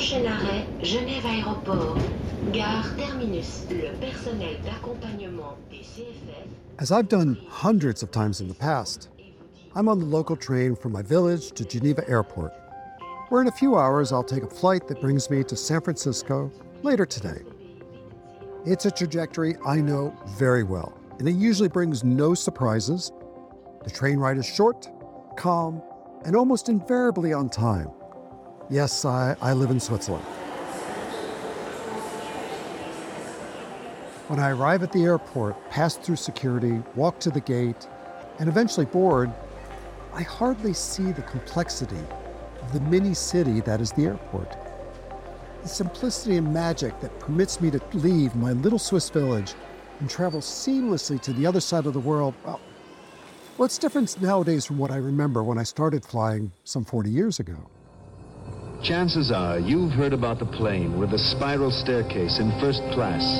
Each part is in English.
Prochain arrêt, Genève Aéroport. Gare Terminus. Le personnel d'accompagnement des CFF. As I've done hundreds of times in the past, I'm on the local train from my village to Geneva Airport, where in a few hours I'll take a flight that brings me to San Francisco later today. It's a trajectory I know very well, and it usually brings no surprises. The train ride is short, calm, and almost invariably on time. Yes, I, I live in Switzerland. When I arrive at the airport, pass through security, walk to the gate, and eventually board, I hardly see the complexity of the mini city that is the airport. The simplicity and magic that permits me to leave my little Swiss village and travel seamlessly to the other side of the world. Well, what's different nowadays from what I remember when I started flying some 40 years ago? Chances are you've heard about the plane with the spiral staircase in first class.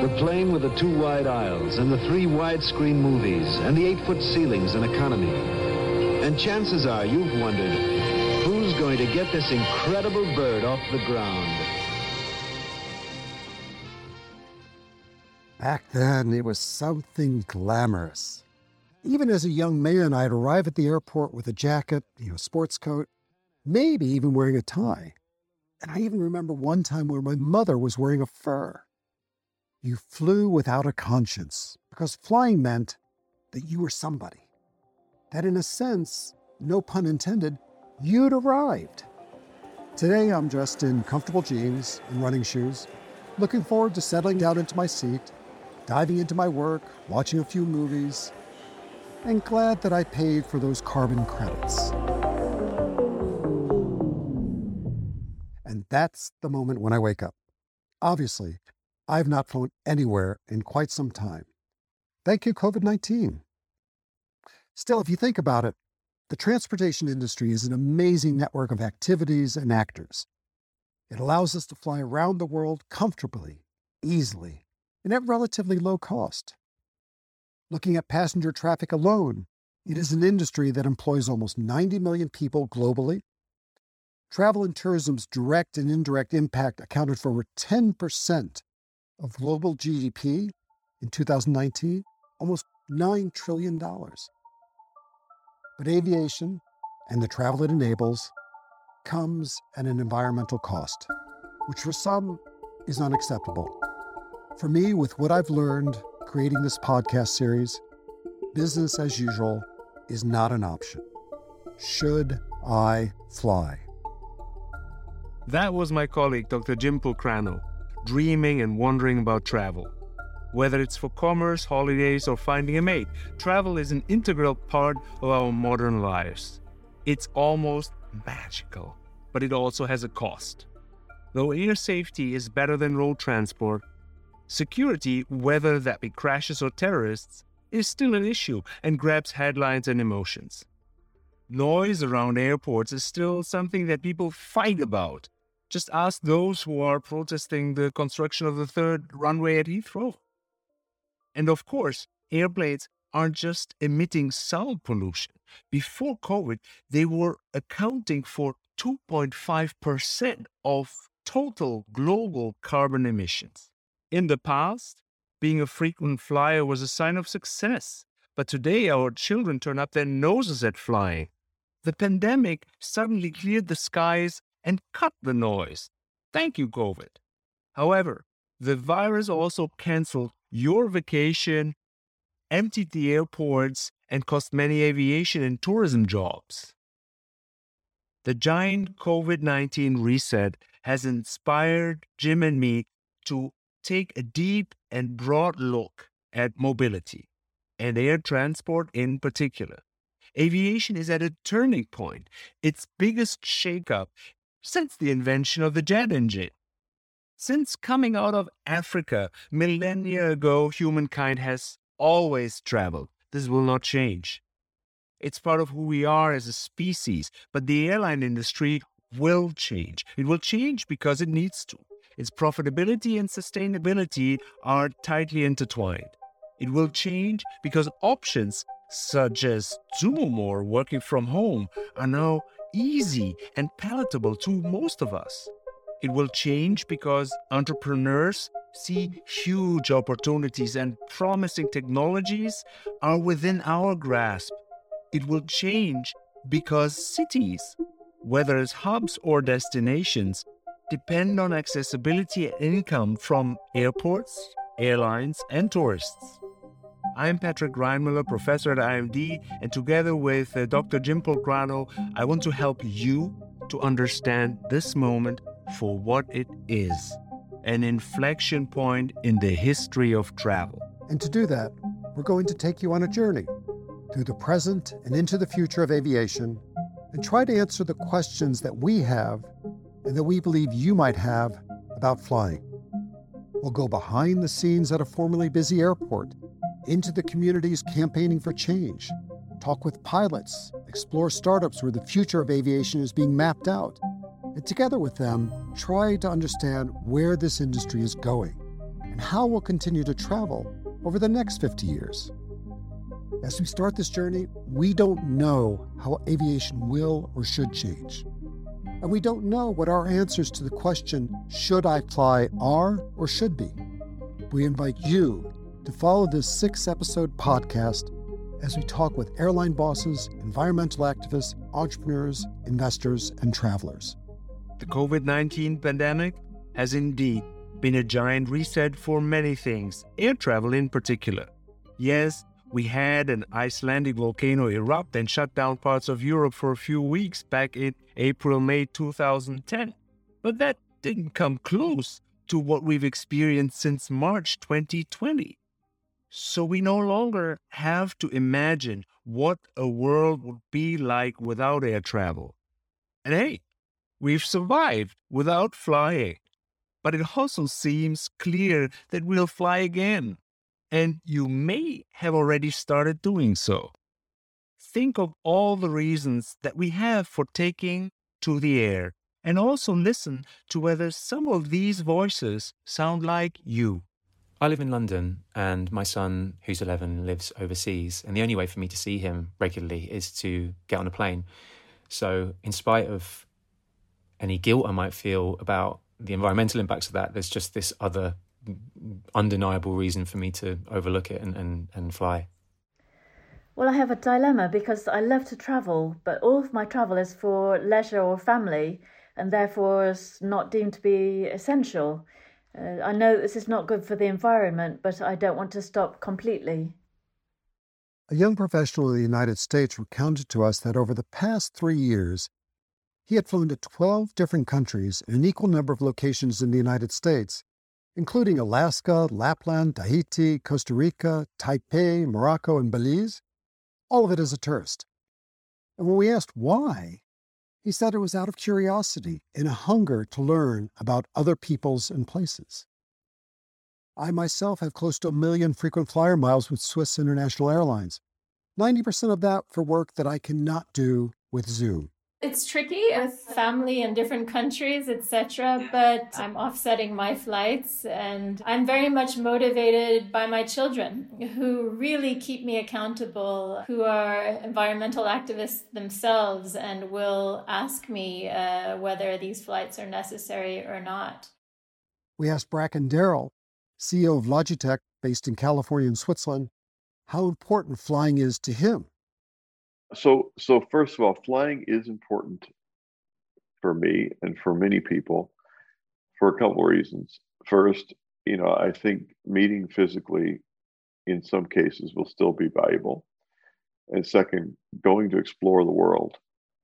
The plane with the two wide aisles and the three widescreen movies and the eight-foot ceilings in economy. And chances are you've wondered, who's going to get this incredible bird off the ground? Back then, it was something glamorous. Even as a young man, I'd arrive at the airport with a jacket, you know, sports coat, maybe even wearing a tie. And I even remember one time where my mother was wearing a fur. You flew without a conscience because flying meant that you were somebody. That, in a sense, no pun intended, you'd arrived. Today, I'm dressed in comfortable jeans and running shoes, looking forward to settling down into my seat, diving into my work, watching a few movies, and glad that I paid for those carbon credits. And that's the moment when I wake up. Obviously, I've not flown anywhere in quite some time. Thank you, COVID 19. Still, if you think about it, the transportation industry is an amazing network of activities and actors. It allows us to fly around the world comfortably, easily, and at relatively low cost. Looking at passenger traffic alone, it is an industry that employs almost 90 million people globally. Travel and tourism's direct and indirect impact accounted for over 10% of global GDP in 2019, almost $9 trillion. But aviation and the travel it enables comes at an environmental cost, which for some is unacceptable. For me, with what I've learned creating this podcast series, business as usual is not an option. Should I fly? That was my colleague, Dr. Jim Pulcrano, dreaming and wondering about travel. Whether it's for commerce, holidays, or finding a mate, travel is an integral part of our modern lives. It's almost magical, but it also has a cost. Though air safety is better than road transport, security, whether that be crashes or terrorists, is still an issue and grabs headlines and emotions. Noise around airports is still something that people fight about. Just ask those who are protesting the construction of the third runway at Heathrow. And of course, airplanes aren't just emitting sound pollution. Before COVID, they were accounting for 2.5% of total global carbon emissions. In the past, being a frequent flyer was a sign of success. But today, our children turn up their noses at flying. The pandemic suddenly cleared the skies and cut the noise. Thank you, COVID. However, the virus also canceled your vacation, emptied the airports, and cost many aviation and tourism jobs. The giant COVID 19 reset has inspired Jim and me to take a deep and broad look at mobility and air transport in particular. Aviation is at a turning point, its biggest shakeup since the invention of the jet engine. Since coming out of Africa millennia ago, humankind has always traveled. This will not change. It's part of who we are as a species, but the airline industry will change. It will change because it needs to. Its profitability and sustainability are tightly intertwined. It will change because options such as Zoom or working from home are now easy and palatable to most of us. It will change because entrepreneurs see huge opportunities and promising technologies are within our grasp. It will change because cities, whether as hubs or destinations, depend on accessibility and income from airports, airlines, and tourists. I'm Patrick Reinmoeller, professor at IMD, and together with uh, Dr. Jim Pulcrano, I want to help you to understand this moment for what it is an inflection point in the history of travel. And to do that, we're going to take you on a journey through the present and into the future of aviation and try to answer the questions that we have and that we believe you might have about flying. We'll go behind the scenes at a formerly busy airport, into the communities campaigning for change, talk with pilots, explore startups where the future of aviation is being mapped out, and together with them, try to understand where this industry is going and how we'll continue to travel over the next 50 years. As we start this journey, we don't know how aviation will or should change. And we don't know what our answers to the question, should I fly, are or should be. We invite you to follow this six episode podcast as we talk with airline bosses, environmental activists, entrepreneurs, investors, and travelers. The COVID 19 pandemic has indeed been a giant reset for many things, air travel in particular. Yes, we had an Icelandic volcano erupt and shut down parts of Europe for a few weeks back in April May 2010, but that didn't come close to what we've experienced since March 2020. So we no longer have to imagine what a world would be like without air travel. And hey, We've survived without flying. But it also seems clear that we'll fly again. And you may have already started doing so. Think of all the reasons that we have for taking to the air and also listen to whether some of these voices sound like you. I live in London and my son, who's 11, lives overseas. And the only way for me to see him regularly is to get on a plane. So, in spite of any guilt I might feel about the environmental impacts of that, there's just this other undeniable reason for me to overlook it and, and, and fly. Well, I have a dilemma because I love to travel, but all of my travel is for leisure or family and therefore is not deemed to be essential. Uh, I know this is not good for the environment, but I don't want to stop completely. A young professional in the United States recounted to us that over the past three years, he had flown to 12 different countries in an equal number of locations in the United States, including Alaska, Lapland, Tahiti, Costa Rica, Taipei, Morocco, and Belize, all of it as a tourist. And when we asked why, he said it was out of curiosity and a hunger to learn about other peoples and places. I myself have close to a million frequent flyer miles with Swiss International Airlines, 90% of that for work that I cannot do with Zoom it's tricky with family in different countries, etc. But I'm offsetting my flights and I'm very much motivated by my children who really keep me accountable, who are environmental activists themselves and will ask me uh, whether these flights are necessary or not. We asked Bracken Darrell, CEO of Logitech based in California and Switzerland, how important flying is to him so so first of all flying is important for me and for many people for a couple of reasons. First you know i think meeting physically in some cases will still be valuable. And second going to explore the world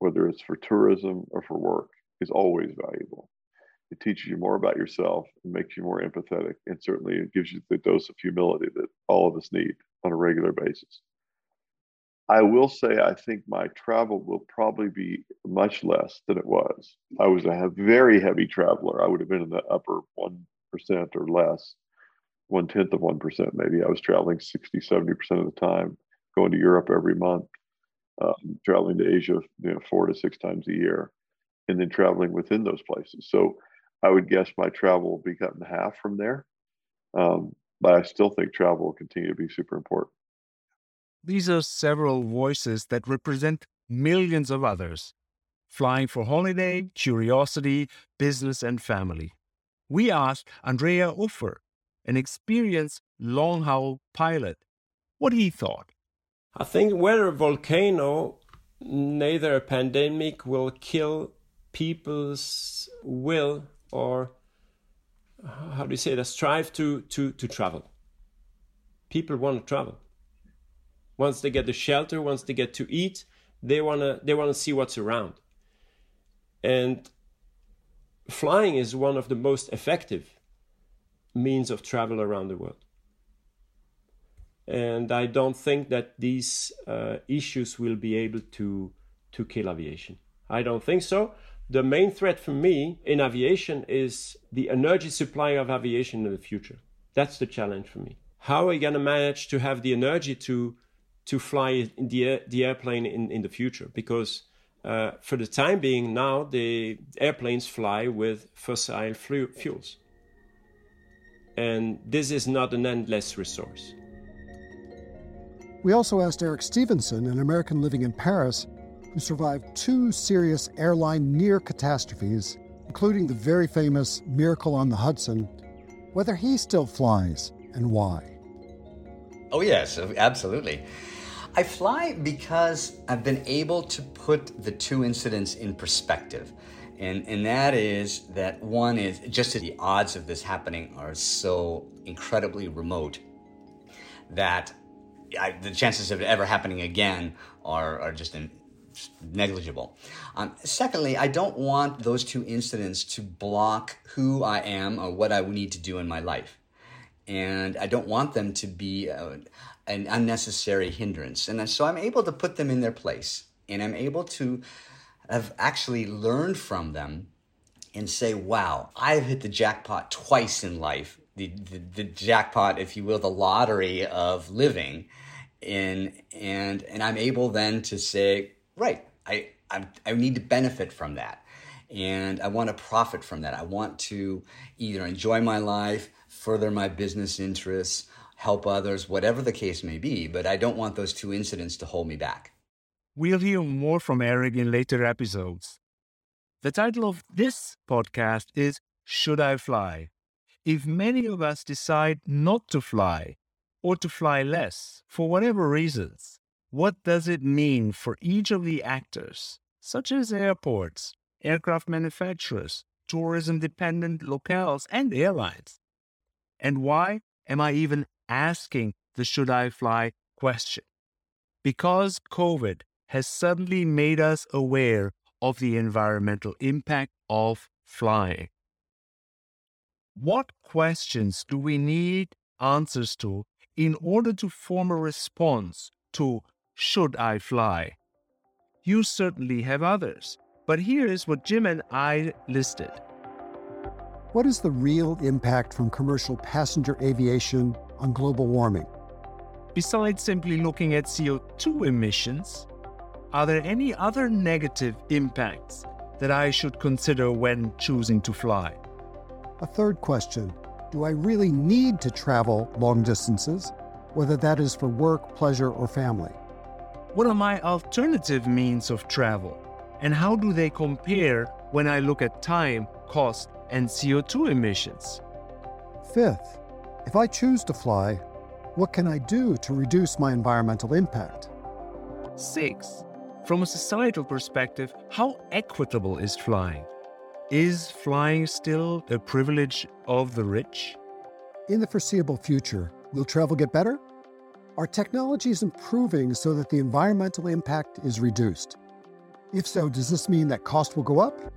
whether it's for tourism or for work is always valuable. It teaches you more about yourself and makes you more empathetic and certainly it gives you the dose of humility that all of us need on a regular basis I will say I think my travel will probably be much less than it was. I was a very heavy traveler. I would have been in the upper 1% or less, one tenth of 1% maybe. I was traveling 60, 70% of the time, going to Europe every month, um, traveling to Asia you know, four to six times a year, and then traveling within those places. So I would guess my travel will be cut in half from there. Um, but I still think travel will continue to be super important. These are several voices that represent millions of others. flying for holiday, mm-hmm. curiosity, business, and family. We asked Andrea Uffer, an experienced long haul pilot, what he thought. I think whether a volcano, neither a pandemic will kill people's will or how do you say that strive to to to travel people want to travel once they get the shelter once they get to eat. They want to they want to see what's around. And flying is one of the most effective means of travel around the world. And i don't think that these uh, issues will be able to to kill aviation. I don't think so. The main threat for me in aviation is the energy supply of aviation in the future. That's the challenge for me. How are we going to manage to have the energy to to fly the the airplane in, in the future? Because uh, for the time being, now the airplanes fly with fossil fuels, and this is not an endless resource. We also asked Eric Stevenson, an American living in Paris, who survived two serious airline near catastrophes, including the very famous Miracle on the Hudson, whether he still flies and why. Oh, yes, absolutely. I fly because I've been able to put the two incidents in perspective. And, and that is that one is just the odds of this happening are so incredibly remote that I, the chances of it ever happening again are, are just in, negligible. Um, secondly, I don't want those two incidents to block who I am or what I need to do in my life. And I don't want them to be uh, an unnecessary hindrance. And so I'm able to put them in their place. And I'm able to have actually learned from them and say, wow, I've hit the jackpot twice in life. The, the, the jackpot, if you will, the lottery of living. And, and, and I'm able then to say, right, I, I, I need to benefit from that. And I want to profit from that. I want to either enjoy my life, further my business interests, help others, whatever the case may be. But I don't want those two incidents to hold me back. We'll hear more from Eric in later episodes. The title of this podcast is Should I Fly? If many of us decide not to fly or to fly less for whatever reasons, what does it mean for each of the actors, such as airports, aircraft manufacturers, tourism dependent locales, and airlines? And why am I even asking the should I fly question? Because COVID has suddenly made us aware of the environmental impact of flying. What questions do we need answers to in order to form a response to should I fly? You certainly have others, but here is what Jim and I listed. What is the real impact from commercial passenger aviation on global warming? Besides simply looking at CO2 emissions, are there any other negative impacts that I should consider when choosing to fly? A third question Do I really need to travel long distances, whether that is for work, pleasure, or family? What are my alternative means of travel? And how do they compare when I look at time, cost, and CO2 emissions? Fifth, if I choose to fly, what can I do to reduce my environmental impact? Six, from a societal perspective, how equitable is flying? Is flying still a privilege of the rich? In the foreseeable future, will travel get better? Are technologies improving so that the environmental impact is reduced? If so, does this mean that cost will go up?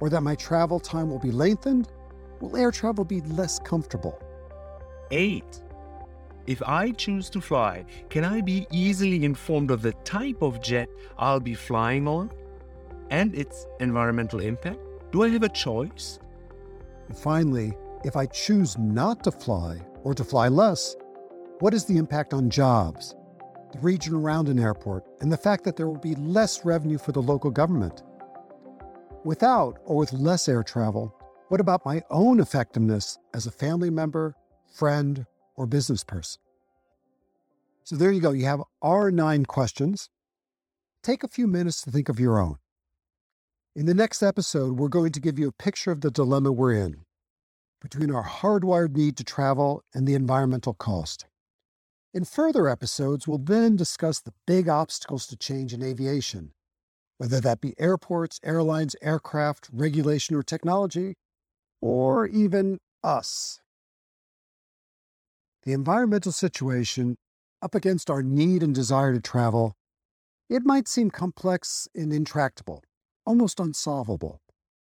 Or that my travel time will be lengthened? Will air travel be less comfortable? 8. If I choose to fly, can I be easily informed of the type of jet I'll be flying on and its environmental impact? Do I have a choice? And finally, if I choose not to fly or to fly less, what is the impact on jobs, the region around an airport, and the fact that there will be less revenue for the local government? Without or with less air travel, what about my own effectiveness as a family member, friend, or business person? So there you go. You have our nine questions. Take a few minutes to think of your own. In the next episode, we're going to give you a picture of the dilemma we're in between our hardwired need to travel and the environmental cost. In further episodes, we'll then discuss the big obstacles to change in aviation, whether that be airports, airlines, aircraft, regulation, or technology, or even us. The environmental situation, up against our need and desire to travel, it might seem complex and intractable, almost unsolvable,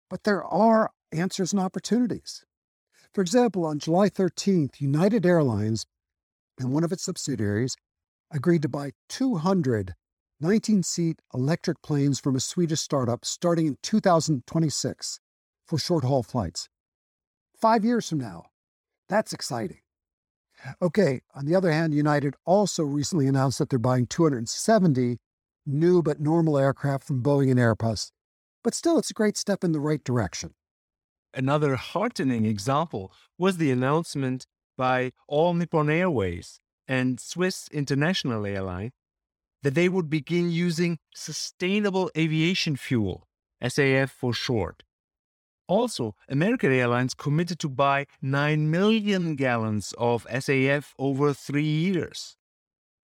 but there are answers and opportunities. For example, on July 13th, United Airlines and one of its subsidiaries agreed to buy 200 19 seat electric planes from a Swedish startup starting in 2026 for short haul flights. Five years from now. That's exciting. Okay, on the other hand, United also recently announced that they're buying 270 new but normal aircraft from Boeing and Airbus. But still, it's a great step in the right direction. Another heartening example was the announcement by All Nippon Airways and Swiss International Airline that they would begin using sustainable aviation fuel, SAF for short. Also, American Airlines committed to buy 9 million gallons of SAF over three years.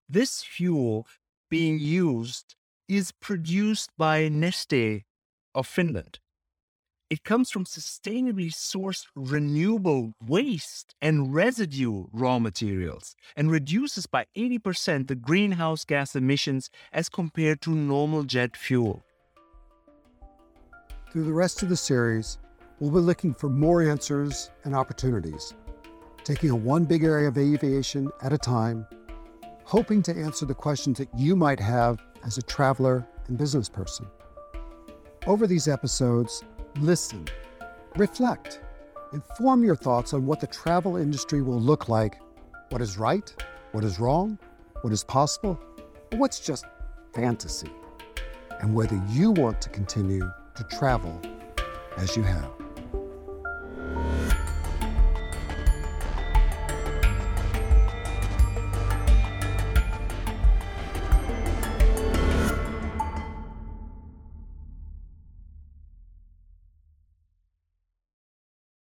This fuel being used is produced by Neste of Finland. It comes from sustainably sourced renewable waste and residue raw materials and reduces by 80% the greenhouse gas emissions as compared to normal jet fuel. Through the rest of the series, we'll be looking for more answers and opportunities, taking on one big area of aviation at a time, hoping to answer the questions that you might have as a traveler and business person. Over these episodes, listen, reflect, inform your thoughts on what the travel industry will look like, what is right, what is wrong, what is possible, what's just fantasy, and whether you want to continue to travel as you have.